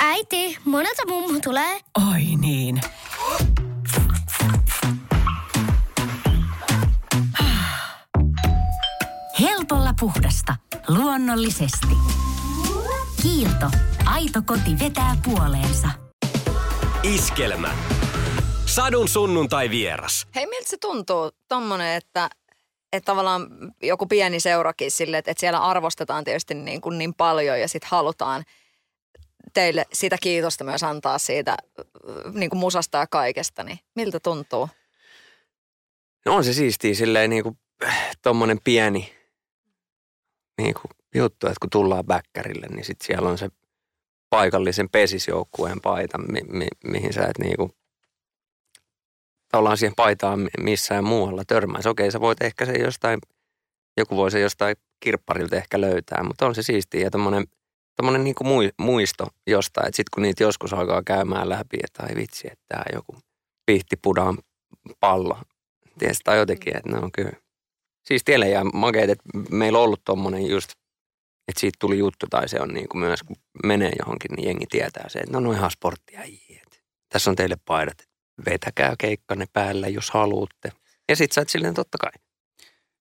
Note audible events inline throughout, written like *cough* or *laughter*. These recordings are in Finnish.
Äiti, monelta mummu tulee? Oi niin. Helpolla puhdasta. Luonnollisesti. Kiilto. Aito koti vetää puoleensa. Iskelmä. Sadun sunnuntai vieras. Hei, miltä se tuntuu tommonen, että, että tavallaan joku pieni seurakin sille, että, että siellä arvostetaan tietysti niin, kuin niin paljon ja sitten halutaan teille sitä kiitosta myös antaa siitä niin kuin musasta ja kaikesta, niin miltä tuntuu? No on se siistiä silleen niin kuin tommonen pieni niin kuin juttu, että kun tullaan bäkkärille, niin sitten siellä on se paikallisen pesisjoukkueen paita, mi- mi- mihin sä et niin kuin tavallaan siihen paitaan missään muualla törmäisi. Okei, sä voit ehkä se jostain, joku voi se jostain kirpparilta ehkä löytää, mutta on se siistiä ja tommonen, tommonen niin kuin muisto jostain, että sitten kun niitä joskus alkaa käymään läpi, että ai vitsi, että tämä joku pihtipudan pallo, ties, tai jotenkin, että ne on kyllä siis tielle ja makeet, että meillä on ollut tommonen just, että siitä tuli juttu tai se on niin kuin myös, kun menee johonkin, niin jengi tietää se, että no, no ihan sporttia. Tässä on teille paidat, vetäkää keikkanne päälle, jos haluatte. Ja sit sä et silleen totta kai.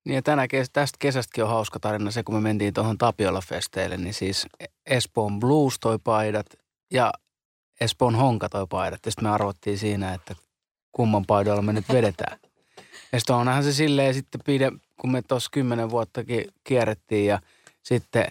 Niin ja tänä kes- tästä kesästäkin on hauska tarina se, kun me mentiin tuohon Tapiola-festeille, niin siis Espoon Blues toi paidat ja Espoon Honka toi paidat. Ja sitten me arvottiin siinä, että kumman paidoilla me nyt vedetään. Ja sitten onhan se silleen sitten pide, kun me tuossa kymmenen vuottakin kierrettiin ja sitten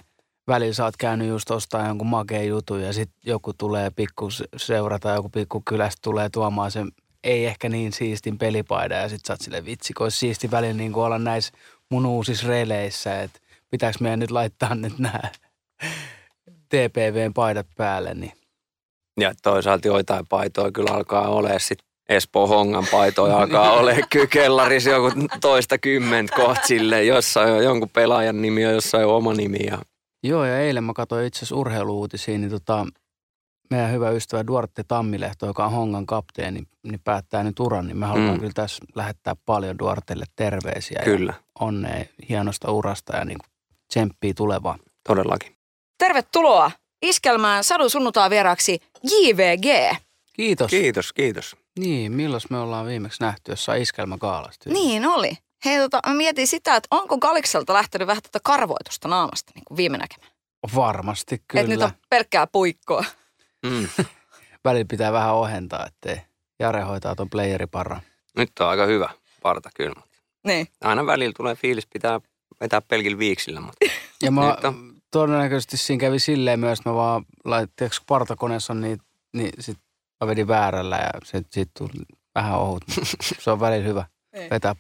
välillä sä oot käynyt just ostaa jonkun makeen jutun ja sitten joku tulee pikku seurata, joku pikku kylästä tulee tuomaan sen ei ehkä niin siistin pelipaida ja sitten sä oot silleen vitsi, kun olisi siisti välillä niin olla näissä mun uusissa releissä, että pitääkö meidän nyt laittaa nyt nämä *laughs* TPVn paidat päälle, niin Ja toisaalta joitain paitoja kyllä alkaa olemaan sitten Espoon Hongan paitoja alkaa *laughs* olemaan kyllä kellarissa joku toista kymmentä kohta silleen, jossain on jonkun pelaajan nimi ja jossain on oma nimi. Ja... Joo, ja eilen mä katsoin itse asiassa urheiluutisia, niin tota, meidän hyvä ystävä Duarte Tammilehto, joka on Hongan kapteeni, niin päättää nyt uran, niin me halutaan Mm. kyllä tässä lähettää paljon Duartelle terveisiä. Kyllä, Ja onnea hienosta urasta ja niin kuin tsemppii tulevaan. todellakin. Tervetuloa Iskelmään Sadun sunnuntaa vieraaksi JVG. Kiitos. Kiitos, kiitos. Niin, milloin me ollaan viimeksi nähty jossain iskelmäkaalasta? Niin oli. Hei, tota, mä mietin sitä, että onko Galikselta lähtenyt vähän tätä karvoitusta naamasta niin kuin viime näkemä. Varmasti Että nyt kyllä. on pelkkää puikkoa. Mm. *laughs* Välillä pitää vähän ohentaa, ettei Jare hoitaa ton playeriparran. Nyt on aika hyvä parta kyllä. Niin. Aina välillä tulee fiilis, pitää vetää pelkillä viiksillä, mutta Ja mä, Nyt on. todennäköisesti siinä kävi silleen myös, että mä vaan laitin, kun partakoneessa on niin, niin sit mä vedin väärällä ja sit, sit tuli vähän ohut. mutta *laughs* Se on välillä hyvä Niin. vetää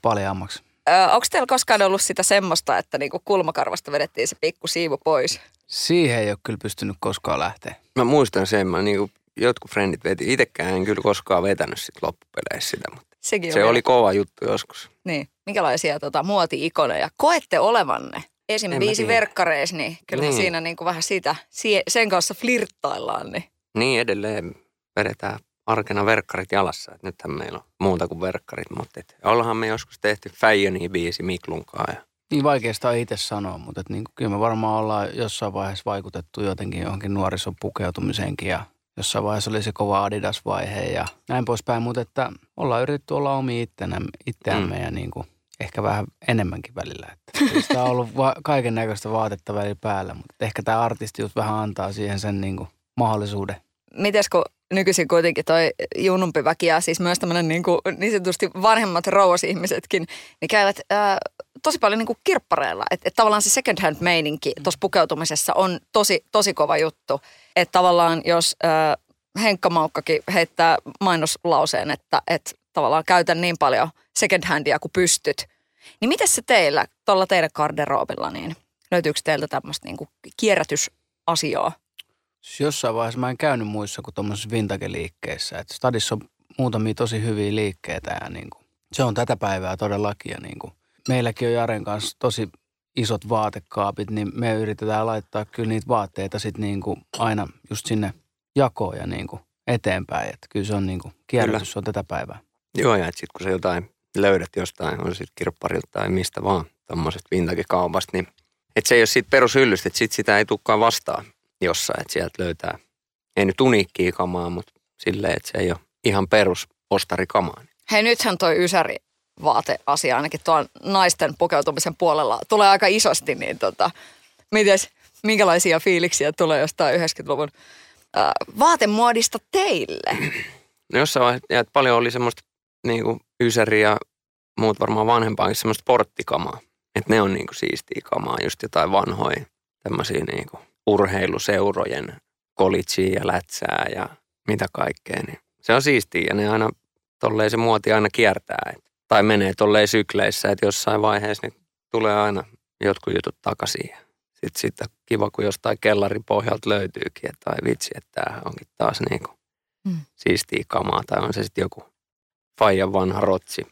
paljammaksi. Onko teillä koskaan ollut sitä semmoista, että niinku kulmakarvasta vedettiin se pikku siivu pois? Siihen ei ole kyllä pystynyt koskaan lähteä. mä muistan sen, mä niin kuin jotkut frendit veti. Itekään en kyllä koskaan vetänyt sit loppupeleissä sitä, mutta Sekin se vielä- oli kova juttu joskus. Niin. Minkälaisia tota, muoti-ikoneja koette olevanne? Esim. En mä biisi verkkareis, niin kyllähän Niin. siinä niinku vähän siitä, sie- sen kanssa flirttaillaan. Niin. Niin edelleen vedetään arkena verkkarit jalassa. Et nythän meillä on muuta kuin verkkarit, mutta et, ollaanhan me joskus tehty Fäjöniä biisi Miklunkaan. Ja, Niin vaikeasta itse sanoa, mutta et niin kyllä me varmaan ollaan jossain vaiheessa vaikutettu jotenkin johonkin nuorison pukeutumiseenkin ja jossain vaiheessa oli se kova Adidas-vaihe ja näin poispäin, mutta että ollaan yritetty olla omi itseämme Mm. ja niin kuin ehkä vähän enemmänkin välillä. Että sitä on ollut va- kaiken näköistä vaatetta välillä päällä, mutta ehkä tämä artistius vähän antaa siihen sen niin kuin mahdollisuuden. Mites kun nykyisin kuitenkin toi junnumpi väki ja siis myös tämmöinen niin, kuin, niin sanotusti vanhemmat rouvasihmisetkin, niin käyvät ää, tosi paljon niin kuin kirppareilla. Että et tavallaan se second hand meininki tuossa pukeutumisessa on tosi, tosi kova juttu. Että tavallaan jos ää, Henkka Maukkakin heittää mainoslauseen, että et tavallaan käytän niin paljon second handia kuin pystyt. Niin miten se teillä, tuolla teidän garderobilla, niin löytyykö teiltä tämmöistä niin kuin kierrätysasiaa? Siis jossain vaiheessa mä en käynyt muissa kuin tuommoisessa vintage-liikkeissä. Että stadissa on muutamia tosi hyviä liikkeitä ja niin kuin, se on tätä päivää todellakin. Ja niin kuin, meilläkin on Jaren kanssa tosi isot vaatekaapit, niin me yritetään laittaa kyllä niitä vaatteita sit niin kuin aina just sinne jakoon ja niin kuin eteenpäin. Että kyllä se on niin kuin, kierrätys on tätä päivää. joo, ja sitten kun sä jotain löydät jostain, on sitten kirpparilta tai mistä vaan, tuommoisesta vintage-kaupasta, niin Että se ei ole siitä perushyllystä, että sit sitä ei tulekaan vastaan jossain, että sieltä löytää, ei nyt uniikkiä kamaa, mutta silleen, että se ei ole ihan perus ostarikamaa. Hei nythän toi Ysäri vaateasia ainakin tuon naisten pukeutumisen puolella tulee aika isosti, niin tota, mites, minkälaisia fiiliksiä tulee jostain 90-luvun äh, vaatemuodista teille? No jossain vaiheessa ja että paljon oli semmoista niin kuin Ysäri ja muut varmaan vanhempaankin semmoista sporttikamaa. Että ne on niin kuin siistiä kamaa, just jotain vanhoja tämmöisiä niin kuin urheiluseurojen kolitsia ja lätsää ja mitä kaikkea. Niin se on siistiä ja ne aina, tolleen se muoti aina kiertää. Et, tai menee tolleen sykleissä, että jossain vaiheessa niin tulee aina jotkut jutut takaisin. Sitten sit kiva, kun jostain kellarin pohjalta löytyykin, että ai vitsi, että tämähän onkin taas niin kuin Mm. siistiä kamaa. Tai on se sitten joku faijan vanha rotsi,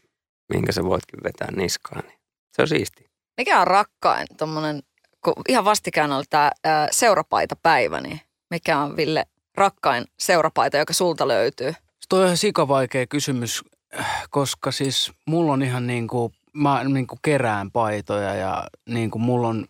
minkä sä voitkin vetää niskaan. Niin se on siistiä. Mikä on rakkain tommonen, kun ihan vastikään oli tämä seurapaitapäivä, niin mikä on Ville rakkain seurapaita, joka sulta löytyy? Tuo on ihan sikavaikea kysymys, koska siis mulla on ihan niin kuin, mä niin kuin kerään paitoja ja niin kuin mulla on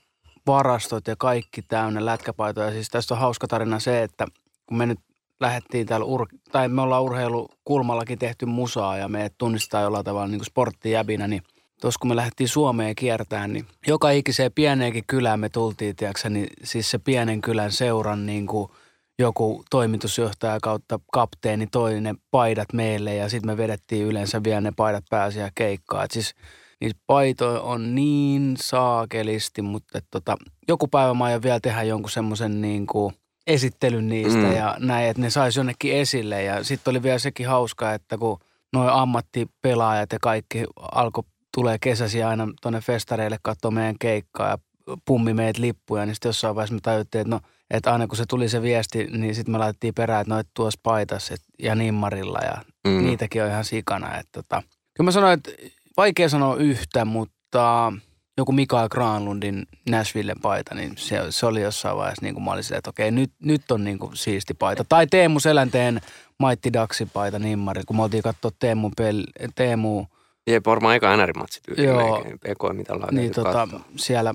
varastot ja kaikki täynnä lätkäpaitoja. Siis tästä on hauska tarina se, että kun me nyt lähdettiin täällä, ur- tai me ollaan urheilukulmallakin tehty musaa ja me tunnistetaan jollain tavalla niin kuin sporttijäbinä, niin tuossa kun me lähdettiin Suomeen kiertämään, niin joka ikiseen pieneenkin kylään me tultiin, tiedätkö, niin siis se pienen kylän seuran niin kuin joku toimitusjohtaja kautta kapteeni toi ne paidat meille ja sitten me vedettiin yleensä vielä ne paidat pääsiä keikkaa. Et siis niitä paitoja on niin saakelisti, mutta et tota, joku päivä mä aion vielä tehdä jonkun semmoisen niin kuin esittelyn niistä Mm. ja näin, että ne saisi jonnekin esille. Ja sitten oli vielä sekin hauska, että kun nuo ammattipelaajat ja kaikki alkoi tulee kesäsi aina tuonne festareille katsoa meidän keikkaa ja pummi meitä lippuja, niin sitten jossain vaiheessa me tajuttiin, että no, että aina kun se tuli se viesti, niin sitten me laitettiin perään, että no, et tuossa paitas et, ja nimmarilla ja Mm. mm. niitäkin on ihan sikana. Että tota. Kyllä mä sanoin, että vaikea sanoa yhtä, mutta joku Mikael Granlundin Nashvillen paita, niin se, se oli jossain vaiheessa niin kuin mä olin silleen, että okei, nyt, nyt on niin kuin siisti paita. Tai Teemu Selänteen Maitti Daxin paita nimmari, kun me oltiin katsoa Teemu, pel, Teemu Jep, varmaan eka NR-matsi tyyliin. Joo. PK, mitä ollaan niin, tota, katsoa. siellä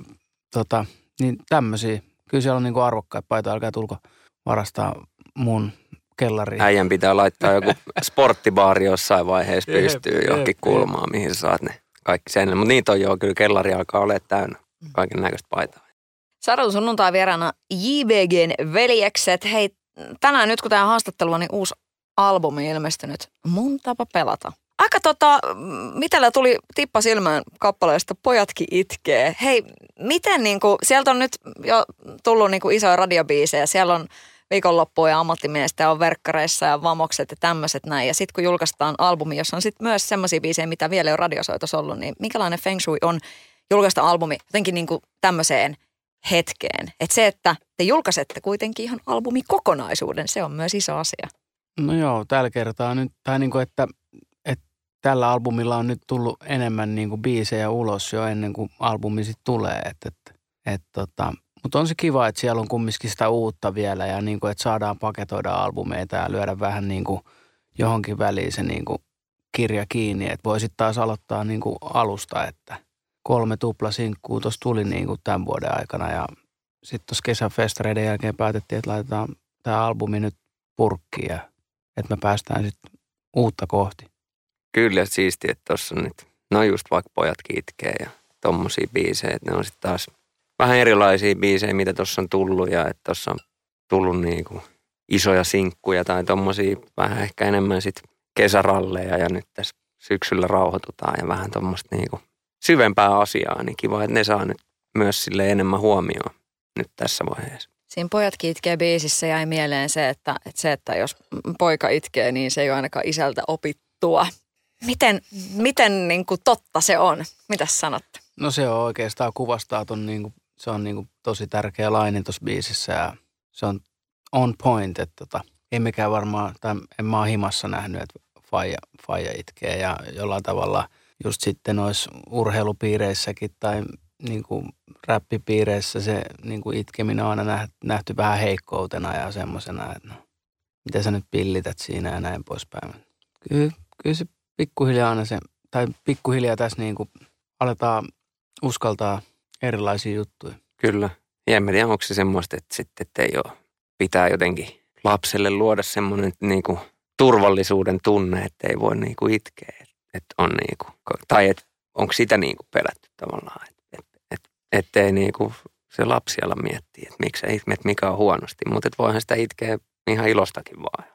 tota, niin tämmöisiä. Kyllä siellä on niin kuin arvokkaita paitoja, älkää tulko varastaa mun kellariin. Äijän pitää laittaa joku *laughs* sporttibaari jossain vaiheessa pystyy johonkin kulmaan, mihin sä saat ne kaikki sen. Mutta niitä on jo, kyllä kellari alkaa olla täynnä kaiken näköistä paitaa. Sadun sunnuntai vieraana JBGn veljekset. Hei, tänään nyt kun tämä haastattelu on, niin uusi albumi ilmestynyt. Mun tapa pelata. Aika tota, mitellä tuli tippa silmään kappaleesta Pojatkin itkee. Hei, miten niinku, sieltä on nyt jo tullut niinku isoja radiobiisejä. Siellä on viikonloppuja ja ammattimiestä on verkkareissa ja vamokset ja tämmöiset näin. Ja sitten kun julkaistaan albumi, jossa on sitten myös semmoisia biisejä, mitä vielä ei ole radiosoitossa ollut, niin minkälainen Feng Shui on julkaista albumi jotenkin niinku tämmöiseen hetkeen. Että se, että te julkaisette kuitenkin ihan albumikokonaisuuden, se on myös iso asia. No joo, tällä kertaa nyt, tai niin kuin, että tällä albumilla on nyt tullut enemmän niin kuin biisejä ulos jo ennen kuin albumi sitten tulee. Et, et, et, tota, mutta on se kiva, että siellä on kumminkin sitä uutta vielä ja niin kuin, että saadaan paketoida albumeita ja lyödä vähän niin kuin johonkin väliin se niin kuin kirja kiinni. Että voisit taas aloittaa niin kuin alusta, että kolme tuplasinkkuu tuossa tuli niin kuin tämän vuoden aikana ja sitten tuossa kesäfestareiden jälkeen päätettiin, että laitetaan tämä albumi nyt purkkiin ja että me päästään sitten uutta kohti. Kyllä siistiä, että tuossa nyt, no just vaikka pojatkin itkee ja tommosia biisejä, että ne on sitten taas vähän erilaisia biisejä, mitä tuossa on tullut ja että tuossa on tullut niinku isoja sinkkuja tai tommosia vähän ehkä enemmän sit kesäralleja ja nyt tässä syksyllä rauhoitutaan ja vähän tuommoista niinku syvempää asiaa, niin kiva, että ne saa nyt myös sille enemmän huomioon nyt tässä vaiheessa. Siinä Pojatkin itkee biisissä jäi mieleen se, että, että se, että jos poika itkee, niin se ei ole ainakaan isältä opittua. Miten, miten niin kuin totta se on? Mitäs sanotte? No se on oikeastaan kuvastaa ton niinku, se on niinku tosi tärkeä lainen tuossa biisissä ja se on on point, että tota, ei mikään varmaan, tai en mä himassa nähnyt, että faija, faija itkee ja jollain tavalla just sitten noissa urheilupiireissäkin tai niinku räppipiireissä se niinku itkeminen on aina nähty, nähty vähän heikkoutena ja semmoisena, että no, mitä sä nyt pillität siinä ja näin poispäin. Kyllä, kyllä se pikkuhiljaa aina se, tai pikkuhiljaa tässä niinku aletaan uskaltaa erilaisia juttuja. Kyllä. Ja en tiedä, onko se semmoista, että sitten että ei ole, pitää jotenkin lapselle luoda semmoinen niin kuin turvallisuuden tunne, että ei voi niin kuin itkeä. Että on niin kuin, tai että onko sitä niin kuin pelätty tavallaan, että et, et, ettei niin kuin se lapsi ala miettiä, että miksi että mikä on huonosti. Mutta että voihan sitä itkeä ihan ilostakin vaan,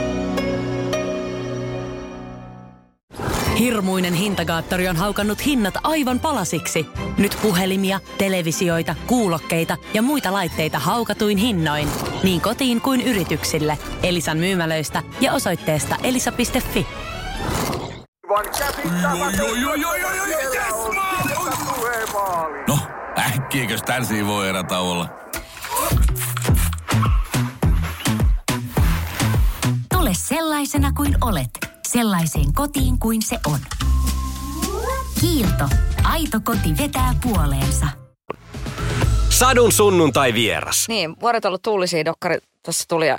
Hirmuinen hintakaattori on haukannut hinnat aivan palasiksi. Nyt puhelimia, televisioita, kuulokkeita ja muita laitteita haukatuin hinnoin. Niin kotiin kuin yrityksille. Elisan myymälöistä ja osoitteesta elisa.fi. No, äkkiäkös tän voi erä olla? Tule sellaisena kuin olet, sellaiseen kotiin kuin se on. Kiilto. Aito koti vetää puoleensa. Sadun sunnuntai vieras. Niin, vuoret ollut tuulisia dokkari tuossa tuli ja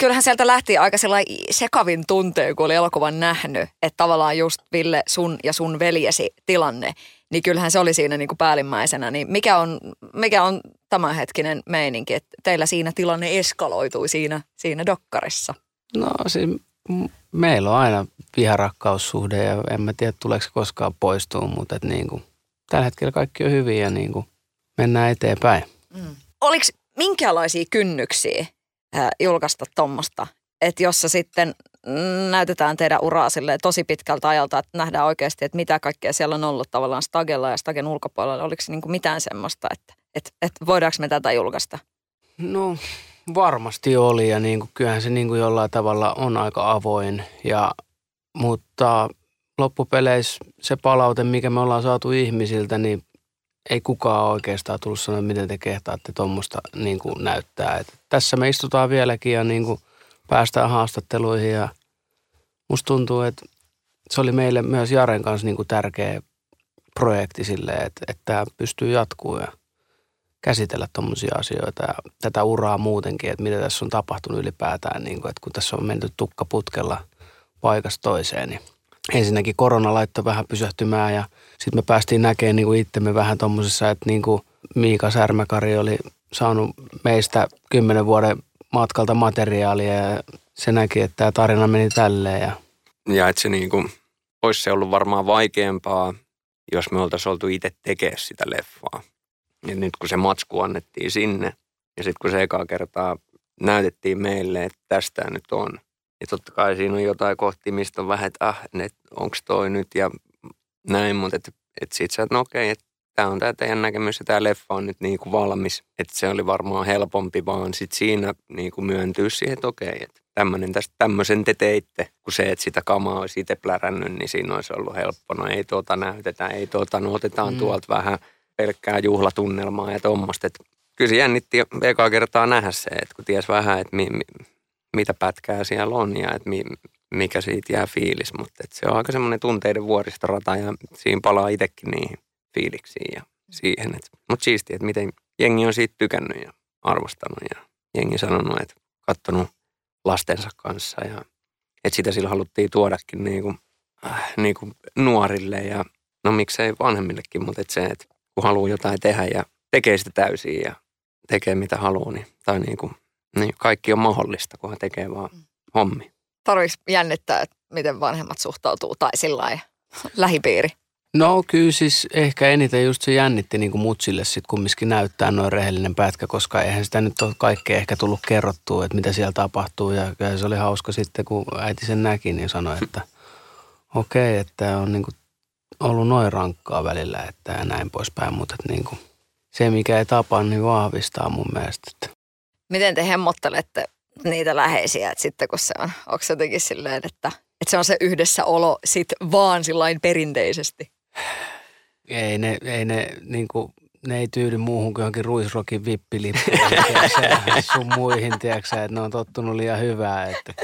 kyllähän sieltä lähti aika sellainen sekavin tunteen, kun oli elokuvan nähnyt, että tavallaan just Ville, sun ja sun veljesi tilanne, niin kyllähän se oli siinä niin kuin päällimmäisenä. Niin mikä on, mikä on tämänhetkinen meininki, että teillä siinä tilanne eskaloitui siinä, siinä dokkarissa? No siis meillä on aina viharakkaussuhde ja en mä tiedä tuleeko se koskaan poistua, mutta et niin kuin, tällä hetkellä kaikki on hyvin ja niin kuin, mennään eteenpäin. Mm. Oliko minkälaisia kynnyksiä äh, julkaista tuommoista, että jossa sitten näytetään teidän uraa tosi pitkältä ajalta, että nähdään oikeasti, että mitä kaikkea siellä on ollut tavallaan Stagella ja Stagen ulkopuolella. Oliko se niin kuin mitään semmoista, että, että, että voidaanko me tätä julkaista? No varmasti oli ja niin kuin, kyllähän se niin kuin jollain tavalla on aika avoin, ja, mutta loppupeleissä se palaute, mikä me ollaan saatu ihmisiltä, niin ei kukaan oikeastaan tullut sanoa, miten te kehtaatte tuommoista niin kuin näyttää. Et tässä me istutaan vieläkin ja niin kuin päästään haastatteluihin ja musta tuntuu, että se oli meille myös Jaren kanssa niin kuin tärkeä projekti sille, että, että tämä pystyy jatkumaan ja käsitellä tuommoisia asioita ja tätä uraa muutenkin, että mitä tässä on tapahtunut ylipäätään, niin kuin, että kun tässä on menty tukkaputkella paikasta toiseen, niin ensinnäkin korona laittoi vähän pysähtymään ja sitten me päästiin näkemään niin kuin itsemme vähän tuommoisessa, että niin kuin Miika Särmäkari oli saanut meistä kymmenen vuoden matkalta materiaalia ja se näki, että tämä tarina meni tälleen. Ja, ja että se niin kuin, olisi se ollut varmaan vaikeampaa, jos me oltaisiin oltu itse tekemään sitä leffaa. Ja nyt kun se matsku annettiin sinne ja sitten kun se ekaa kertaa näytettiin meille, että tästä nyt on, niin totta kai siinä on jotain kohti, mistä on vähän, että ah, onko toi nyt ja näin, mutta että et sit sä, että no okei, että tämä on tämä teidän näkemys ja tämä leffa on nyt niin kuin valmis. Että se oli varmaan helpompi vaan sitten siinä niin kuin myöntyä siihen, että okei, että tämmöinen tästä, tämmöisen te teitte, kun se, että sitä kamaa olisi itse plärännyt, niin siinä olisi ollut helppo. No ei tuota näytetä, ei tuota, no otetaan mm. tuolta vähän pelkkää juhlatunnelmaa ja tuommoista. Kyllä se jännitti ekaa kertaa nähdä se, että kun ties vähän, että mi, mi, mitä pätkää siellä on ja että mi, mikä siitä jää fiilis. Mutta se on aika semmoinen tunteiden vuoristorata ja siinä palaa itsekin niihin fiiliksiin ja siihen. Mutta siistiä, että miten jengi on siitä tykännyt ja arvostanut ja jengi sanonut, että katsonut lastensa kanssa ja että sitä sillä haluttiin tuodakin niin kuin, äh, niin kuin nuorille ja no miksei vanhemmillekin, mutta että se, että kun haluaa jotain tehdä ja tekee sitä täysin ja tekee mitä haluaa, niin, tai niin kuin, niin kaikki on mahdollista, kunhan tekee vaan mm. hommi. Tarvitsisi jännittää, että miten vanhemmat suhtautuu tai sillä *laughs* lähipiiri? No kyllä siis ehkä eniten just se jännitti niin kuin mutsille sitten kumminkin näyttää noin rehellinen pätkä, koska eihän sitä nyt ole kaikkea ehkä tullut kerrottua, että mitä siellä tapahtuu. Ja kyllä se oli hauska sitten, kun äiti sen näki, niin sanoi, että okei, okay, että on niin kuin ollut noin rankkaa välillä, että ja näin poispäin, mutta että niin kuin se mikä ei tapa, niin vahvistaa mun mielestä. Että. Miten te hemmottelette niitä läheisiä, että sitten kun se on, onko se jotenkin silleen, että, että se on se yhdessä olo sit vaan sillain perinteisesti? Ei ne, ei ne niin kuin, ne ei tyydy muuhun kuin johonkin ruisrokin vippilippuihin *laughs* sun muihin, tiedätkö että ne on tottunut liian hyvää, että,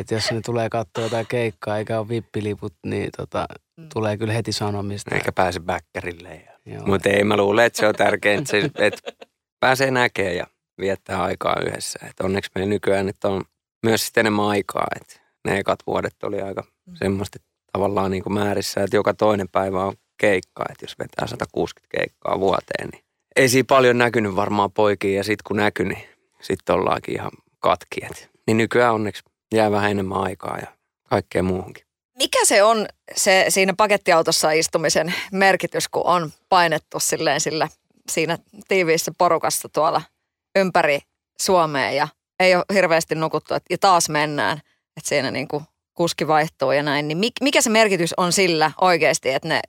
että jos ne tulee katsoa jotain keikkaa eikä ole vippiliput, niin tota, tulee kyllä heti sanomista. Eikä pääse bäkkärille. Mutta ei mä luule, että se on tärkeintä, että, että pääsee näkemään ja viettää aikaa yhdessä. Et onneksi meillä nykyään että on myös sitten enemmän aikaa. Et ne ekat vuodet oli aika semmoista tavallaan niin kuin määrissä, että joka toinen päivä on keikka. Että jos vetää 160 keikkaa vuoteen, niin ei siinä paljon näkynyt varmaan poikia. Ja sitten kun näkyi, niin sitten ollaankin ihan katki. Et, niin nykyään onneksi jää vähän enemmän aikaa ja kaikkea muuhunkin. Mikä se on se siinä pakettiautossa istumisen merkitys, kun on painettu silleen sillä siinä tiiviissä porukassa tuolla ympäri Suomea ja ei ole hirveästi nukuttu ja taas mennään, että siinä niin kuin kuski vaihtuu ja näin, niin mikä se merkitys on sillä oikeasti, että ne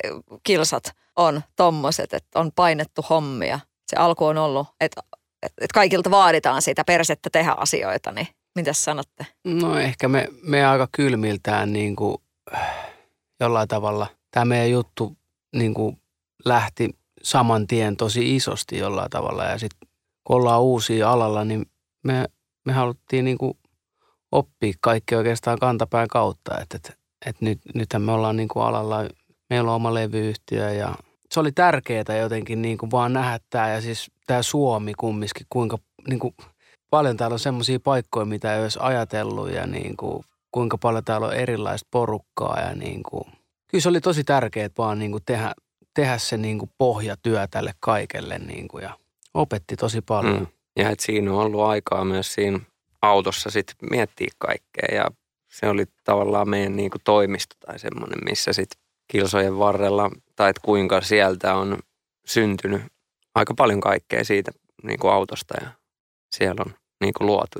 kilsat on tommoset, että on painettu hommia. Se alku on ollut, että, että kaikilta vaaditaan sitä persettä tehdä asioita, niin mitä sanotte? No ehkä me, me aika kylmiltään niin kuin, jollain tavalla, tämä meidän juttu niin kuin lähti saman tien tosi isosti jollain tavalla ja sitten kun ollaan uusia alalla, niin me, me haluttiin niin kuin oppia kaikki oikeastaan kantapään kautta. Että et, et nyt, nythän me ollaan niin kuin alalla, meillä on oma levyyhtiö ja se oli tärkeää jotenkin niin kuin vaan nähdä tämä ja siis tämä Suomi kumminkin, kuinka niin kuin, paljon täällä on semmoisia paikkoja, mitä ei olisi ajatellut ja niin kuin, kuinka paljon täällä on erilaista porukkaa ja niin kuin, kyllä se oli tosi tärkeää vaan niin kuin tehdä, tehdä se niin kuin pohjatyö tälle kaikelle niin kuin, ja opetti tosi paljon. Mm. Ja että siinä on ollut aikaa myös siinä autossa sitten miettiä kaikkea ja se oli tavallaan meidän niin kuin toimisto tai semmoinen, missä sitten kilsojen varrella tai että kuinka sieltä on syntynyt aika paljon kaikkea siitä niin kuin autosta ja siellä on niin kuin luotu.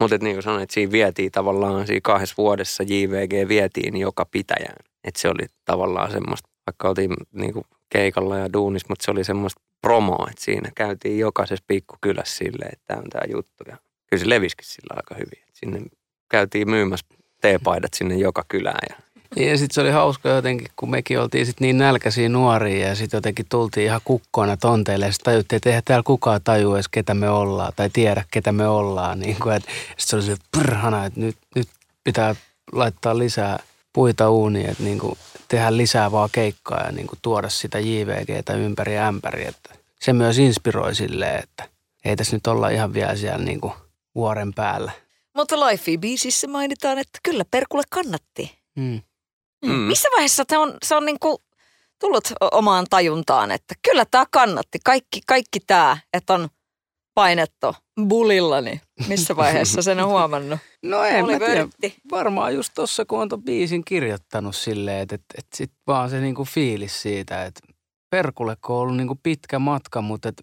Mutta niin kuin sanoin, että siinä vietiin tavallaan siinä kahdessa vuodessa JVG vietiin joka pitäjään. Että se oli tavallaan semmoista, vaikka oltiin niin kuin keikalla ja duunissa, mutta se oli semmoista promoa, että siinä käytiin jokaisessa pikkukylässä silleen, että tämä on tämä juttu. Ja kyllä se levisikin sillä aika hyvin. Että sinne käytiin myymässä teepaidat sinne joka kylään ja niin ja sitten se oli hauska jotenkin, kun mekin oltiin sitten niin nälkäisiä nuoria ja sitten jotenkin tultiin ihan kukkoina tonteille ja sitten tajuttiin, että eihän täällä kukaan tajua edes ketä me ollaan tai tiedä ketä me ollaan. Niin sitten se oli se prhana, että nyt, nyt pitää laittaa lisää puita uuniin, että niin kuin tehdä lisää vaan keikkaa ja niin kuin tuoda sitä JVGtä ympäri ämpäri. Että se myös inspiroi silleen, että ei tässä nyt olla ihan vielä siellä niin kuin vuoren päällä. Mutta Life-biisissä mainitaan, että kyllä Perkulle kannatti. Mm. Mm. Missä vaiheessa se on, se on niin kuin tullut omaan tajuntaan, että kyllä tämä kannatti. Kaikki, kaikki tämä, että on painettu bulilla, niin missä vaiheessa sen on huomannut? *laughs* No en mä tiedä. Varmaan just tuossa, kun on ton biisin kirjoittanut silleen, että, että, että sit vaan se niinku fiilis siitä, että Perkulle on ollut niinku pitkä matka, mutta että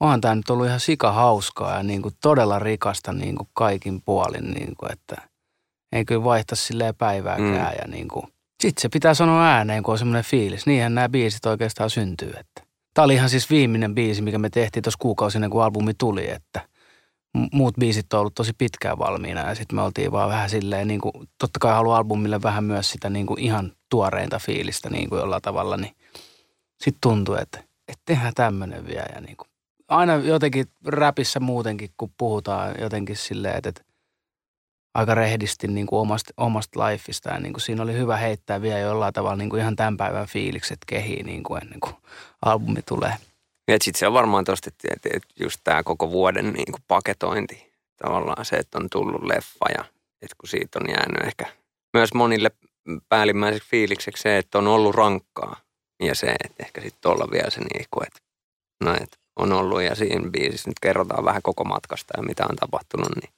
onhan tämä nyt ollut ihan sika hauskaa ja niinku todella rikasta niinku kaikin puolin, niinku, että ei kyllä vaihtaisi silleen päivääkään mm. ja niinku – sitten se pitää sanoa ääneen, kun on semmoinen fiilis. Niinhän nämä biisit oikeastaan syntyy. Että. Tämä oli ihan siis viimeinen biisi, mikä me tehtiin tuossa kuukausina, kun albumi tuli. Että muut biisit on ollut tosi pitkään valmiina ja sitten me oltiin vaan vähän silleen, niin kuin, totta kai haluan albumille vähän myös sitä niin kuin ihan tuoreinta fiilistä niin kuin jollain tavalla, niin sitten tuntuu, että, että tehdään tämmöinen vielä ja niin kuin, aina jotenkin räpissä muutenkin, kun puhutaan jotenkin silleen, että, että aika rehdisti niin kuin omasta, omasta lifeista. Ja niin kuin siinä oli hyvä heittää vielä jollain tavalla niin kuin ihan tämän päivän fiilikset kehiin niin kuin ennen kuin albumi tulee. Ja sitten se on varmaan tosta, että, että just tämä koko vuoden niin kuin paketointi. Tavallaan se, että on tullut leffa ja että kun siitä on jäänyt ehkä myös monille päällimmäiseksi fiilikseksi se, että on ollut rankkaa. Ja se, että ehkä sitten olla vielä se niin kuin, että, no, että on ollut ja siinä biisissä nyt kerrotaan vähän koko matkasta ja mitä on tapahtunut, niin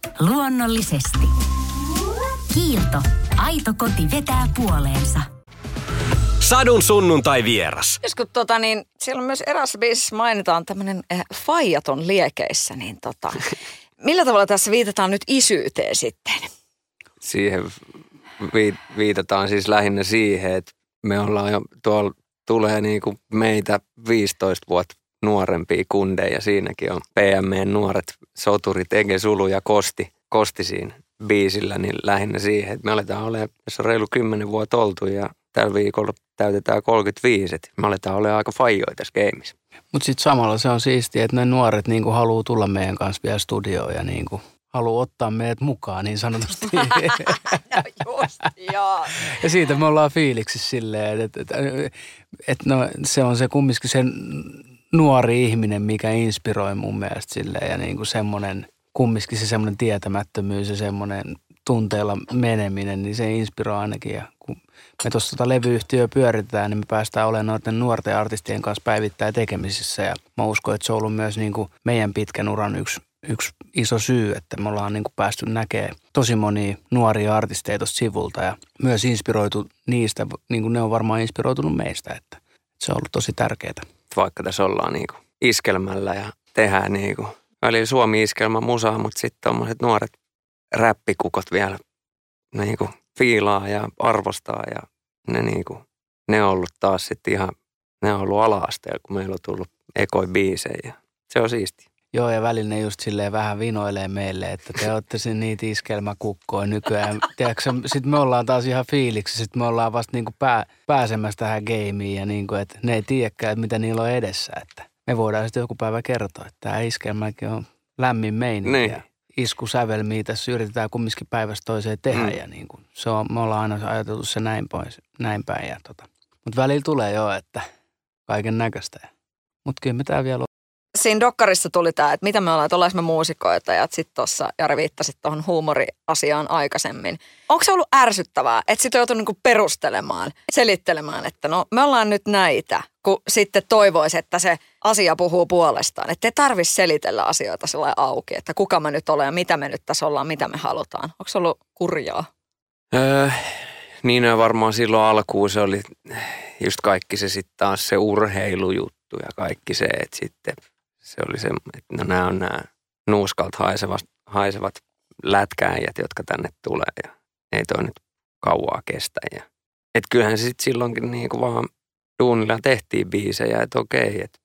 Luonnollisesti. Kiilto. Aito koti vetää puoleensa. Sadun sunnuntai vieras. Jos kun tota, niin, siellä on myös erässä biisissä mainitaan tämmöinen äh, faijaton liekeissä, niin tota, *laughs* millä tavalla tässä viitataan nyt isyyteen sitten? Siihen vi- viitataan siis lähinnä siihen, että me ollaan jo tuolla tulee niin kuin meitä 15 vuotta nuorempia kundeja. Siinäkin on PMN nuoret soturit Ege Sulu ja Kosti, Kosti siinä biisillä, niin lähinnä siihen, että me aletaan olemaan, tässä on reilu 10 vuotta oltu ja tällä viikolla täytetään 35, että me aletaan olemaan aika fajoja tässä gameissa. Mutta sitten samalla se on siistiä, että ne nuoret niinku haluaa tulla meidän kanssa vielä studioon ja niinku haluaa ottaa meidät mukaan niin sanotusti. *laughs* Just, joo. ja siitä me ollaan fiiliksissä silleen, että, että, että no, se on se kumminkin se nuori ihminen, mikä inspiroi mun mielestä silleen ja niin kuin semmoinen, kumminkin se semmoinen tietämättömyys ja semmoinen tunteella meneminen, niin se inspiroi ainakin. Ja kun me tuossa tota levyyhtiöä pyöritetään, niin me päästään olemaan noiden nuorten artistien kanssa päivittäin tekemisissä. Ja mä uskon, että se on ollut myös niin kuin meidän pitkän uran yksi, yksi iso syy, että me ollaan niin kuin päästy näkemään tosi monia nuoria artisteja tuosta sivulta ja myös inspiroitu niistä, niin kuin ne on varmaan inspiroitunut meistä, että se on ollut tosi tärkeää. Vaikka tässä ollaan niin kuin iskelmällä ja tehdään niin kuin, välillä Suomi-iskelmä musaa, mutta sitten tuommoiset nuoret räppikukot vielä niin kuin fiilaa ja arvostaa ja ne, niin kuin, ne on ollut taas sitten ihan, ne on ollut ala-asteella, kun meillä on tullut ekoi biisejä. Se on siisti. Joo, ja välillä ne just silleen vähän vinoilee meille, että te olette sen niitä iskelmäkukkoja nykyään. *laughs* Sitten me ollaan taas ihan fiiliksi, sitten me ollaan vasta niinku pää, pääsemässä tähän gameiin ja niinku, että ne ei tiedäkään, mitä niillä on edessä. Että me voidaan sitten joku päivä kertoa, että tämä iskelmäkin on lämmin meininki Niin. ja iskusävelmiä tässä yritetään kumminkin päivästä toiseen tehdä Mm. ja niinku, se on, me ollaan aina ajateltu se näin, pois, näin päin. Ja tota. Mutta välillä tulee jo, että kaiken näköistä. Mutta kyllä me tää vielä Siinä dokkarissa tuli tämä, että mitä me ollaan, että ollaanko me muusikoita ja sitten tuossa Jari viittasit tuohon huumoriasiaan aikaisemmin. Onko se ollut ärsyttävää, että sitten on joutunut niinku perustelemaan, selittelemään, että no me ollaan nyt näitä, kun sitten toivoisi, että se asia puhuu puolestaan. Että ei tarvitse selitellä asioita sellainen auki, että kuka me nyt ollaan ja mitä me nyt tässä ollaan, mitä me halutaan. Onko se ollut kurjaa? Öö, niin varmaan silloin alkuun se oli just kaikki se sitten taas se urheilujuttu ja kaikki se, että sitten se oli se, että no nämä on nämä nuuskalta haisevat, haisevat lätkääjät, jotka tänne tulee ja ei toi nyt kauaa kestä. Ja, et kyllähän se sitten silloinkin niin kuin vaan duunilla tehtiin biisejä, että okei, että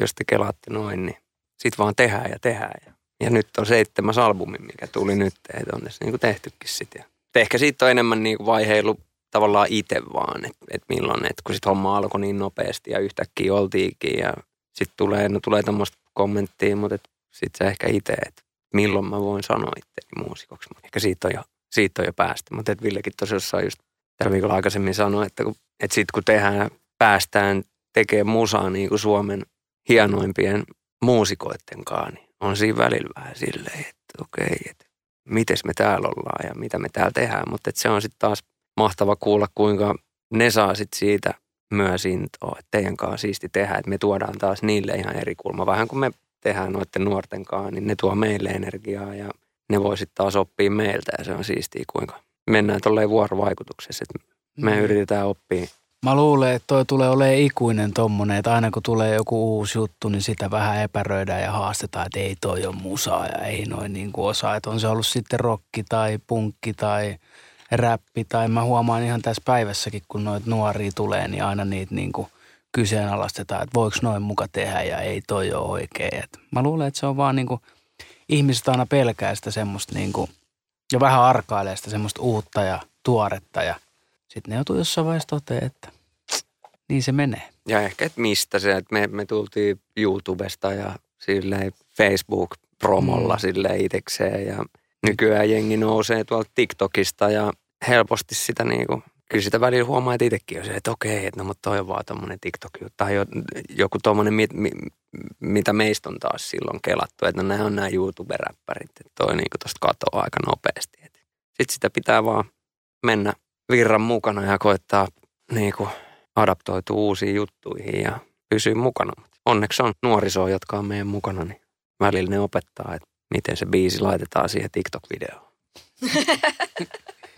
jos te kelaatte noin, niin sitten vaan tehdään ja tehdään. Ja, ja nyt on seitsemäs albumi, mikä tuli nyt, että on tässä niin kuin tehtykin. Et ehkä siitä on enemmän niin kuin vaiheilu tavallaan itse vaan, että, että milloin, että kun sitten homma alkoi niin nopeasti ja yhtäkkiä oltiinkin ja sitten tulee, no tulee tämmöistä kommenttia, mutta sitten se ehkä itse, että milloin mä voin sanoa itseäni muusikoksi. Ehkä siitä on jo, siitä on jo päästä, mutta että Villekin tosiaan just tällä viikolla aikaisemmin sanoi, että, kun, että sitten kun tehdään, päästään tekemään musaa niin kuin Suomen hienoimpien muusikoiden kanssa, niin on siinä välillä vähän silleen, että okei, että mites me täällä ollaan ja mitä me täällä tehdään, mutta se on sitten taas mahtava kuulla, kuinka ne saa sitten siitä myös intoa, että teidän kanssa siisti tehdä, että me tuodaan taas niille ihan eri kulma. Vähän kun me tehdään noiden nuorten kanssa, niin ne tuo meille energiaa ja ne voi sitten taas oppia meiltä ja se on siistiä, kuinka mennään tolleen vuorovaikutuksessa, että me Mm. yritetään oppia. Mä luulen, että toi tulee olemaan ikuinen tommonen, että aina kun tulee joku uusi juttu, niin sitä vähän epäröidään ja haastetaan, että ei toi on musaa ja ei noin niin kuin osaa. Että on se ollut sitten rokki tai punkki tai räppi tai mä huomaan ihan tässä päivässäkin, kun noit nuoria tulee, niin aina niitä niin kuin kyseenalaistetaan, että voiko noin muka tehdä ja ei toi ole oikein. Et mä luulen, että se on vaan niin kuin, ihmiset aina pelkää sitä semmoista niin kuin, ja vähän arkailee sitä semmoista uutta ja tuoretta ja sitten ne joutuu jossain vaiheessa toteamaan, että niin se menee. Ja ehkä, että mistä se, että me, me tultiin YouTubesta ja silleen Facebook-promolla Mm. mm. silleen itekseen ja nykyään jengi nousee tuolta TikTokista ja helposti sitä niinku, kyllä sitä välillä huomaa, että itsekin on se, että okei, että no mutta toi on vaan tommonen TikTok-juttu. Tai jo, joku tommonen, mit, mi, mitä meistä on taas silloin kelattu, että no nämä on nämä YouTube-räppärit, että toi niinku tosta katoaa aika nopeasti. Sitten sitä pitää vaan mennä virran mukana ja koittaa niinku adaptoitua uusiin juttuihin ja pysyä mukana. Onneksi on nuorisoa, jotka on meidän mukana, niin välillä ne opettaa, että miten se biisi laitetaan siihen TikTok-videoon. *laughs*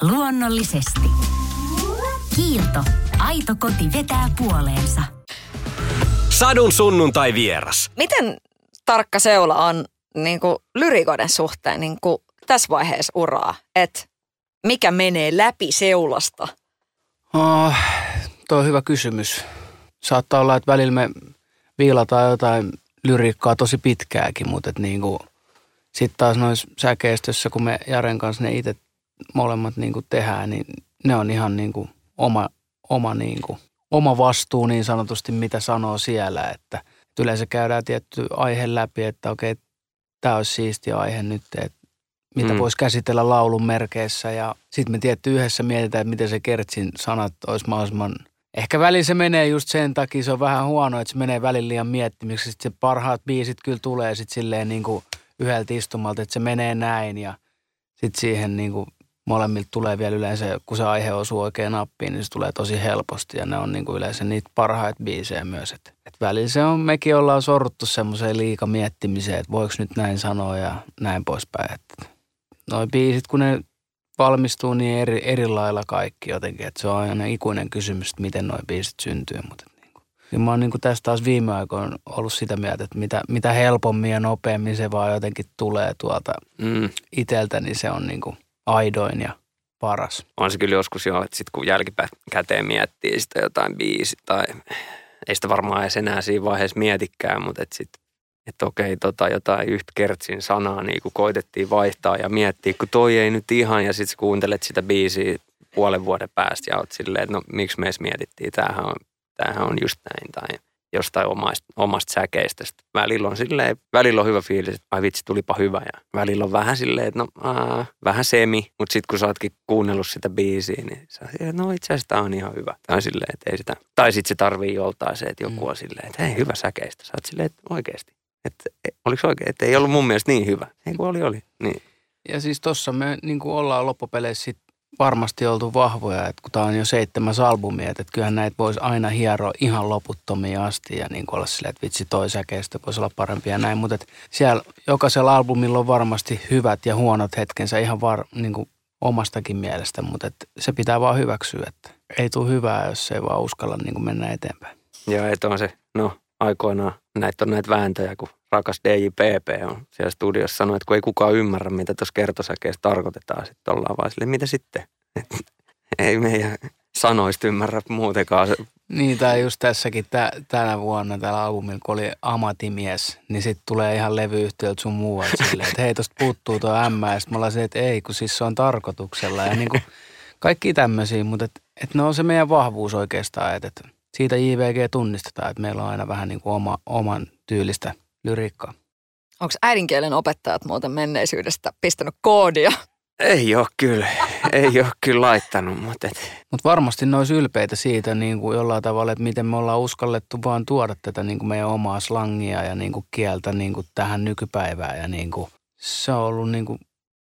Luonnollisesti. Kiilto. Aito koti vetää puoleensa. Sadun sunnuntai vieras. Miten tarkka seula on niin kuin lyrikoiden suhteen niin kuin tässä vaiheessa uraa? Että mikä menee läpi seulasta? Oh, tuo on hyvä kysymys. Saattaa olla, että välillä me viilataan jotain lyriikkaa tosi pitkääkin, mutta niinku, sitten taas noissa säkeistössä, kun me Jaren kanssa ne itse molemmat niinku tehdään, niin ne on ihan niinku oma, oma, niinku, oma vastuu niin sanotusti, mitä sanoo siellä. Että, että yleensä käydään tietty aihe läpi, että okei, tämä olisi siisti aihe nyt, että mitä Mm. mm. voisi käsitellä laulun merkeissä. Ja sitten me tietty yhdessä mietitään, että miten se Kertsin sanat olisi mahdollisimman... Ehkä välillä se menee just sen takia, se on vähän huono, että se menee välillä liian miettimiksi. Sitten se parhaat biisit kyllä tulee sitten silleen niin kuin yhdeltä istumalta, että se menee näin ja sitten siihen niin kuin molemmilta tulee vielä yleensä, kun se aihe osuu oikein nappiin, niin se tulee tosi helposti ja ne on niin kuin yleensä niitä parhaita biisejä myös. Et, et välillä se on, mekin ollaan sorruttu semmoiseen liika miettimiseen, että voiko nyt näin sanoa ja näin poispäin. Et noi biisit, kun ne valmistuu niin eri, eri lailla kaikki jotenkin, että se on aina ikuinen kysymys, että miten noi biisit syntyy, mutta niin kuin, mä oon niin kuin tässä taas viime aikoina ollut sitä mieltä, että mitä, mitä helpommin ja nopeammin se vaan jotenkin tulee tuolta Mm. iteltä, niin se on niin kuin aidoin ja paras. On se kyllä joskus jo, että sitten kun jälkikäteen miettii sitä jotain biisi tai ei sitä varmaan edes enää siinä vaiheessa mietikään, mutta että sitten että okei, tota jotain yhtä kertsin sanaa niin kun koitettiin vaihtaa ja miettiä, kun toi ei nyt ihan, ja sitten kuuntelet sitä biisiä puolen vuoden päästä ja oot silleen, että no miksi me edes mietittiin, tämähän on, tämähän on just näin, tai jostain omasta, omasta säkeistöstä. Välillä on silleen, välillä on hyvä fiilis, että ai vitsi, tulipa hyvä, ja välillä on vähän silleen, että no aa, vähän semi, mutta sitten kun sä ootkin kuunnellut sitä biisiä, niin sä oot no itse asiassa tää on ihan hyvä. Tai silleen, että ei sitä, tai sitten se tarvii joltain se, että joku on silleen, että hei, hyvä säkeistä. Sä oot silleen, että oikeasti. Että oliko oikein, että ei ollut mun mielestä niin hyvä. Ei kun oli, oli. Niin. Ja siis tossa me niin kuin ollaan loppupeleissä sit varmasti oltu vahvoja, että kun tämä on jo seitsemäs albumi, että kyllähän näitä voisi aina hieroa ihan loputtomiin asti ja niin olla silleen, että vitsi toi säkeistä voisi olla parempi ja näin, mutta että siellä jokaisella albumilla on varmasti hyvät ja huonot hetkensä ihan var, niin kuin omastakin mielestä, mutta että se pitää vaan hyväksyä, että ei tule hyvää, jos ei vaan uskalla niin kuin mennä eteenpäin. Ja että on se, no aikoinaan näitä on näitä vääntöjä, kun rakas DJPP on siellä studiossa sanonut, että kun ei kukaan ymmärrä, mitä tuossa kertosäkeessä tarkoitetaan, sitten ollaan vaan silleen, mitä sitten? Et, *laughs* ei meidän sanoista ymmärrä muutenkaan. Niin, tai just tässäkin tä, tänä vuonna tällä albumilla, kun oli amatimies, niin sitten tulee ihan levyyhtiöltä sun muualta että hei, tosta puuttuu tuo M, ja sitten me ollaan se, että ei, kun siis se on tarkoituksella. Ja niin kuin kaikki tämmöisiä, mutta et, et ne on se meidän vahvuus oikeastaan, että et siitä JVG tunnistetaan, että meillä on aina vähän niin kuin oma, oman tyylistä lyriikkaa. Onko äidinkielen opettajat muuten menneisyydestä pistänyt koodia? ei ole kyllä, ei ole kyllä laittanut, mutta et, Mutta varmasti ne olisi ylpeitä siitä niin kuin jollain tavalla, että miten me ollaan uskallettu vaan tuoda tätä niin kuin meidän omaa slangia ja niin kuin kieltä niin kuin tähän nykypäivään. Ja niin kuin, se on ollut niin kuin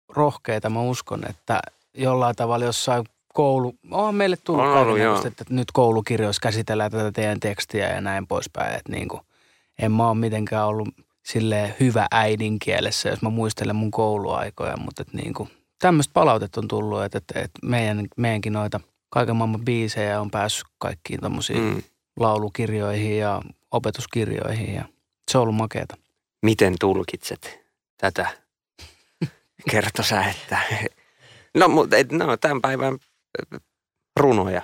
rohkeita. Mä uskon, että jollain tavalla jossain koulu, on meille tullut On ollut, että nyt koulukirjoissa käsitellään tätä teidän tekstiä ja näin poispäin. Että niin kuin, en mä ole mitenkään ollut silleen hyvä äidinkielessä, jos mä muistelen mun kouluaikoja, mutta niin kuin, tämmöistä palautetta on tullut, että, että, että meidän, meidänkin noita kaiken maailman biisejä on päässyt kaikkiin tommosiin mm. Laulukirjoihin ja opetuskirjoihin ja se on ollut makeeta. Miten tulkitset tätä? *laughs* Kerto sä, että... No, mutta et, no, tämän päivän runoja.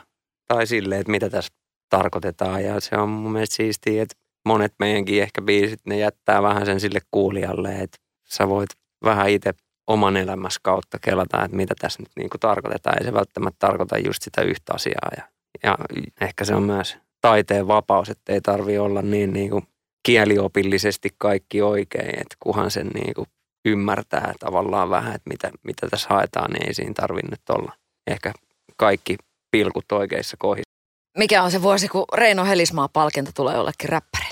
Tai silleen, että mitä tässä tarkoitetaan. Ja se on mun mielestä siistiä, että monet meidänkin ehkä biisit, ne jättää vähän sen sille kuulijalle, että sä voit vähän itse oman elämässä kautta kelata, että mitä tässä nyt niin kuin tarkoitetaan. Ei se välttämättä tarkoita just sitä yhtä asiaa. Ja, ja ehkä se on myös taiteen vapaus, että ei tarvi olla niin, niin kuin kieliopillisesti kaikki oikein, että kunhan sen niin kuin ymmärtää tavallaan vähän, että mitä, mitä tässä haetaan, niin ei siinä tarvitse nyt olla ehkä kaikki pilkut oikeissa kohdissa. Mikä on se vuosi, kun Reino Helismaa-palkinto tulee jollekin räppärille?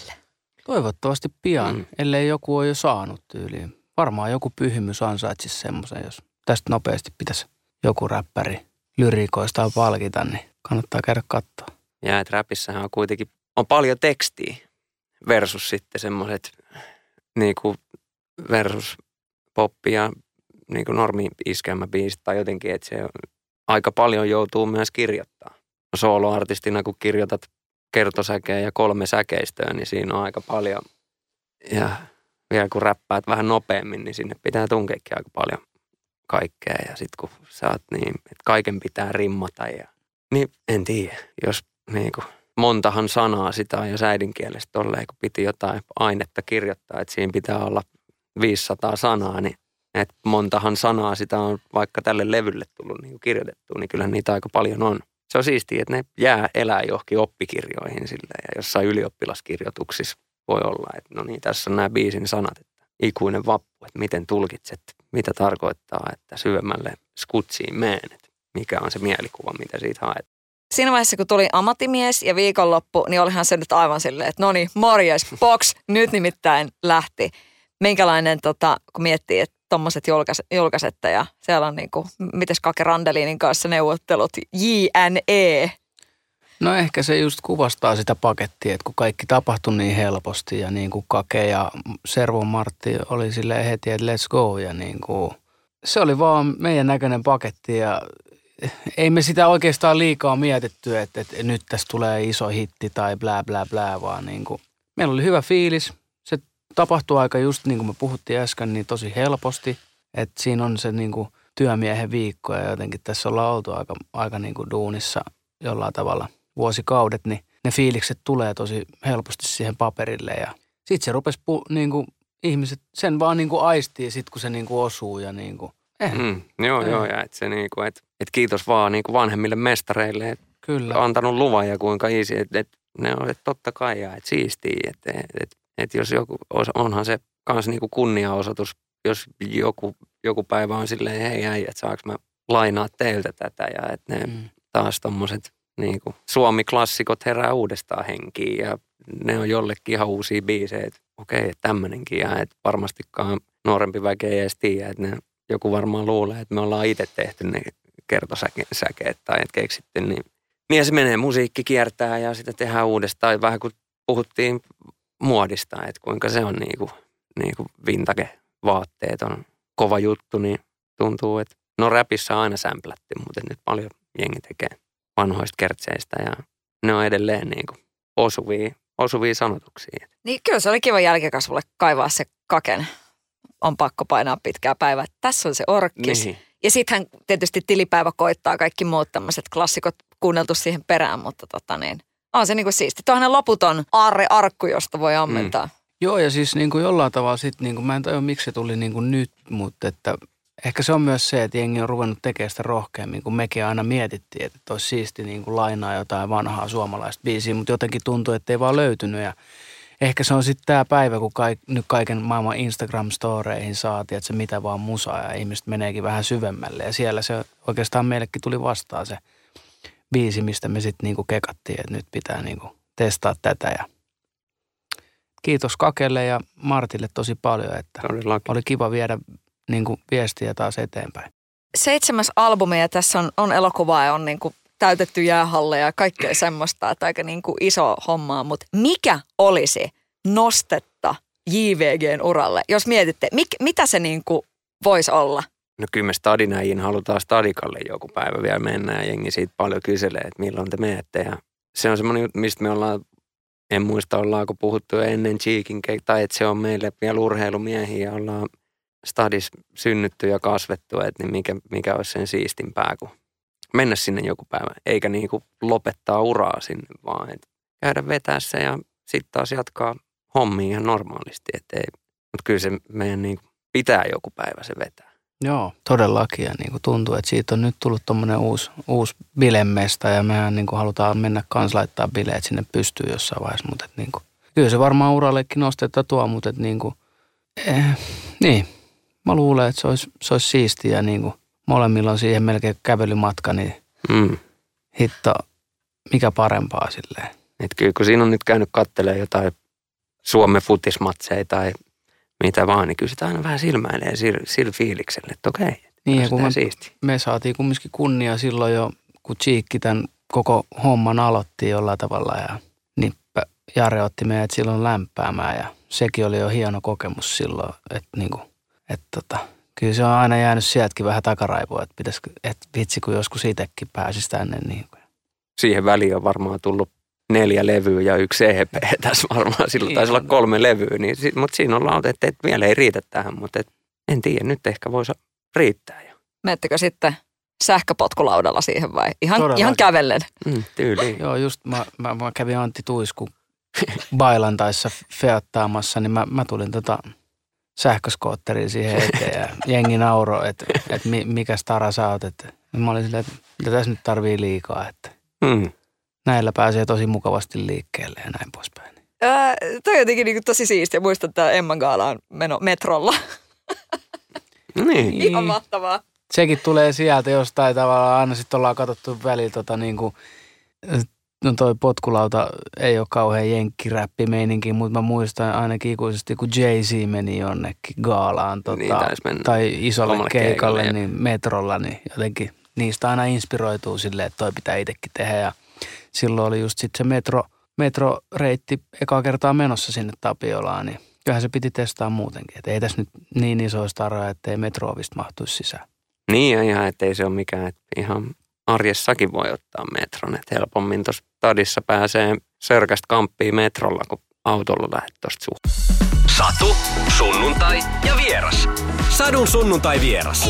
Toivottavasti pian, Mm. ellei joku ole jo saanut tyyliin. Varmaan joku pyhimys ansaitsisi semmoisen, jos tästä nopeasti pitäisi joku räppäri lyriikoista palkita, niin kannattaa käydä katsoa. Ja että räpissähän on kuitenkin on paljon tekstiä versus sitten semmoiset niin kuin versus poppi ja niin kuin normi iskelmäbiisit tai jotenkin, että se on, aika paljon joutuu myös kirjoittaa. Soloartistina, kun kirjoitat kertosäkeä ja kolme säkeistöä, niin siinä on aika paljon. Ja vielä kun räppäät vähän nopeammin, niin sinne pitää tunkeekin aika paljon kaikkea. Ja sitten kun oot niin, että kaiken pitää rimmata ja niin en tiedä, jos niin kuin, montahan sanaa sitä on jos äidinkielestä tolleen, kun piti jotain ainetta kirjoittaa, että siinä pitää olla 500 sanaa, niin että montahan sanaa sitä on vaikka tälle levylle tullut niin kuin kirjoitettu, niin kyllä niitä aika paljon on. Se on siistiä, että ne jää elää johonkin oppikirjoihin silleen, ja jossain ylioppilaskirjoituksissa voi olla, että no niin, tässä on nämä biisin sanat, että ikuinen vappu, että miten tulkitset, mitä tarkoittaa, että syvemmälle skutsiin meen, että mikä on se mielikuva, mitä siitä haet. Siinä vaiheessa, kun tuli ammattimies ja viikonloppu, niin olihan se nyt aivan silleen, että no niin, morjes, box, nyt nimittäin lähti. Minkälainen, tota, kun miettii, että tuommoiset julkais, julkaisette ja siellä on niin kuin, mites Kake Randelinin kanssa neuvottelut, JNE. No ehkä se just kuvastaa sitä pakettia, että kun kaikki tapahtui niin helposti ja niin kuin Kake ja Servon Martti oli silleen heti, että let's go ja niin kuin, se oli vaan meidän näköinen paketti ja ei me sitä oikeastaan liikaa mietitty, että, että nyt tästä tulee iso hitti tai blää blää blää, vaan niin kuin, meillä oli hyvä fiilis. Se tapahtui aika just niin kuin me puhuttiin äsken, niin tosi helposti, että siinä on se niin kuin työmiehen viikko ja jotenkin tässä ollaan oltu aika, aika niin kuin duunissa jollain tavalla vuosikaudet, niin ne fiilikset tulee tosi helposti siihen paperille ja sitten se rupesi, pu, niin kuin, ihmiset sen vaan niin kuin aistii sit kun se niin kuin osuu ja niin kuin, eh, mm. Joo, Ei. joo, ja että se niinku, et, et kiitos vaan niinku vanhemmille mestareille, että kyllä. antanut luvan ja kuinka easy, että et, ne on, että totta kai ja että siistii, että et, et, et jos joku, onhan se kans niinku kunniaosoitus, jos joku, joku päivä on silleen, hei äijät, saaks mä lainaa teiltä tätä ja että ne Mm. taas tommoset niinku Suomi-klassikot herää uudestaan henkiin ja ne on jollekin ihan uusia biisejä, että okei, että tämmönenkin ja että varmastikaan nuorempi väki ei edes tiedä, että ne, joku varmaan luulee, että me ollaan itse tehty ne kertosäkeet tai että keksitty, niin niin se menee, musiikki kiertää ja sitä tehdään uudestaan. Vähän kun puhuttiin muodista, että kuinka se on niinku, niinku vintage-vaatteet on kova juttu, niin tuntuu, että no räpissä on aina sämplätty, mutta nyt paljon jengi tekee vanhoista kertseistä ja ne on edelleen niinku osuvia, osuvia sanotuksia. Niin kyllä se oli kiva jälkikasvulle kaivaa se Kaken. On pakko painaa pitkää päivää. Tässä on se orkkis. Niin. Ja sittenhän tietysti tilipäivä koittaa kaikki muut tämmöiset klassikot kuunneltu siihen perään, mutta tota niin, on se niinku siisti. Tuo on loputon aarre-arkku, josta voi ammentaa. Mm. Joo, ja siis niin kuin jollain tavalla sitten, niin kuin, mä en tajua miksi se tuli niin kuin nyt, mutta että ehkä se on myös se, että jengi on ruvennut tekemään sitä rohkeammin, kun mekin aina mietittiin, että olisi siisti niin kuin lainaa jotain vanhaa suomalaista biisiä, mutta jotenkin tuntuu, että ei vaan löytynyt ja ehkä se on sitten tämä päivä, kun kaik, nyt kaiken maailman Instagram-storeihin saatiin, että se mitä vaan musaa ja ihmiset meneekin vähän syvemmälle ja siellä se oikeastaan meillekin tuli vastaan se biisi, mistä me sitten niinku kekattiin, että nyt pitää niinku testaa tätä ja kiitos Kakelle ja Martille tosi paljon, että Todellakin. oli kiva viedä niin kuin viestiä taas eteenpäin. Seitsemäs albumi ja tässä on, on elokuvaa ja on niin kuin täytetty jäähalleja ja kaikkea semmoista, että aika niin kuin iso hommaa. Mutta mikä olisi nostetta JVGn uralle, jos mietitte, mik, mitä se niin kuin voisi olla? No kyllä me stadinäjiin halutaan stadikalle joku päivä vielä mennä ja jengi siitä paljon kyselee, että milloin te menette. Ja se on semmoinen, mistä me ollaan, en muista ollaanko puhuttu ennen Cheekin tai että se on meille vielä urheilumiehiä ja ollaan stadis synnytty ja kasvettu, että niin mikä, mikä olisi sen siistimpää kuin mennä sinne joku päivä, eikä niin kuin lopettaa uraa sinne, vaan että käydä vetää se ja sitten taas jatkaa hommia ihan normaalisti. Mutta kyllä se meidän niin pitää joku päivä se vetää. Joo, todellakin. Ja niin kuin tuntuu, että siitä on nyt tullut tuommoinen uusi, uusi bilemesta ja mehän niin kuin halutaan mennä kans laittaa bileet sinne pystyyn jossain vaiheessa. Mutta niin kuin, kyllä se varmaan urallekin nostetta tuo, mutta että niin kuin, eh, niin, mä luulen, että se olisi, se olisi siistiä niin kuin molemmilla on siihen melkein kävelymatka, niin mm. hitto, mikä parempaa silleen. Et kyllä kun siinä on nyt käynyt kattelemaan jotain Suomen futismatseja tai mitä vaan, niin kyllä sitä aina vähän silmäilee sillä, sillä fiiliksellä, että okei, niin, ja kun me, siisti. me saatiin kumminkin kunnia silloin jo, kun Chiikki tämän koko homman aloitti jollain tavalla ja nippä, Jare otti meidät silloin lämpäämään ja sekin oli jo hieno kokemus silloin, että, niin kuin, että tota, kyllä se on aina jäänyt sieltäkin vähän takaraivoa, että, pitäisikö, että vitsi kun joskus itsekin pääsisi tänne. Niin kuin. Siihen väliin on varmaan tullut neljä levyä ja yksi EP *laughs* tässä varmaan. Silloin taisi olla kolme levyä, niin, mutta siinä on lauta, että, että vielä ei riitä tähän, mutta et, en tiedä, nyt ehkä voisi riittää jo. Menettekö sitten sähköpotkulaudalla siihen vai ihan, ihan kävellen? Mm, tyyliin. Joo, just mä, mä, mä kävin Antti Tuisku bailantaissa feattaamassa, niin mä, mä tulin tota sähköskootteriin siihen eteen ja jengi nauro, että, että mikä stara sä oot. Että mä olin silleen, että tässä nyt tarvii liikaa, että mm. Näillä pääsee tosi mukavasti liikkeelle ja näin poispäin. Ää, toi on jotenkin niin tosi siistiä. Muistan, että Emman Gaalaan meno metrolla. *laughs* niin. Ihan mahtavaa. Sekin tulee sieltä jostain tavalla. Aina sitten ollaan katsottu välillä tota niin kuin, No toi potkulauta ei ole kauhean jenkkiräppimeininki, mutta mä muistan ainakin ikuisesti, kun Jay-Z meni jonnekin gaalaan tota, niin, tai isolle keikalle, keikalle niin metrolla, niin jotenkin niistä aina inspiroituu silleen, että toi pitää itsekin tehdä. Ja silloin oli just sitten se metro, metroreitti eka kertaa menossa sinne Tapiolaan, niin kyllähän se piti testaa muutenkin. Että ei tässä nyt niin isoista arvoja, että ei metroovista mahtuisi sisään. Niin ja ihan, että ei se ole mikään, että ihan arjessakin voi ottaa metron. Että helpommin tuossa stadissa pääsee sörkästä kamppiin metrolla, kun autolla lähdet tuosta suhteen. Satu, sunnuntai ja vieras. Sadun sunnuntai vieras.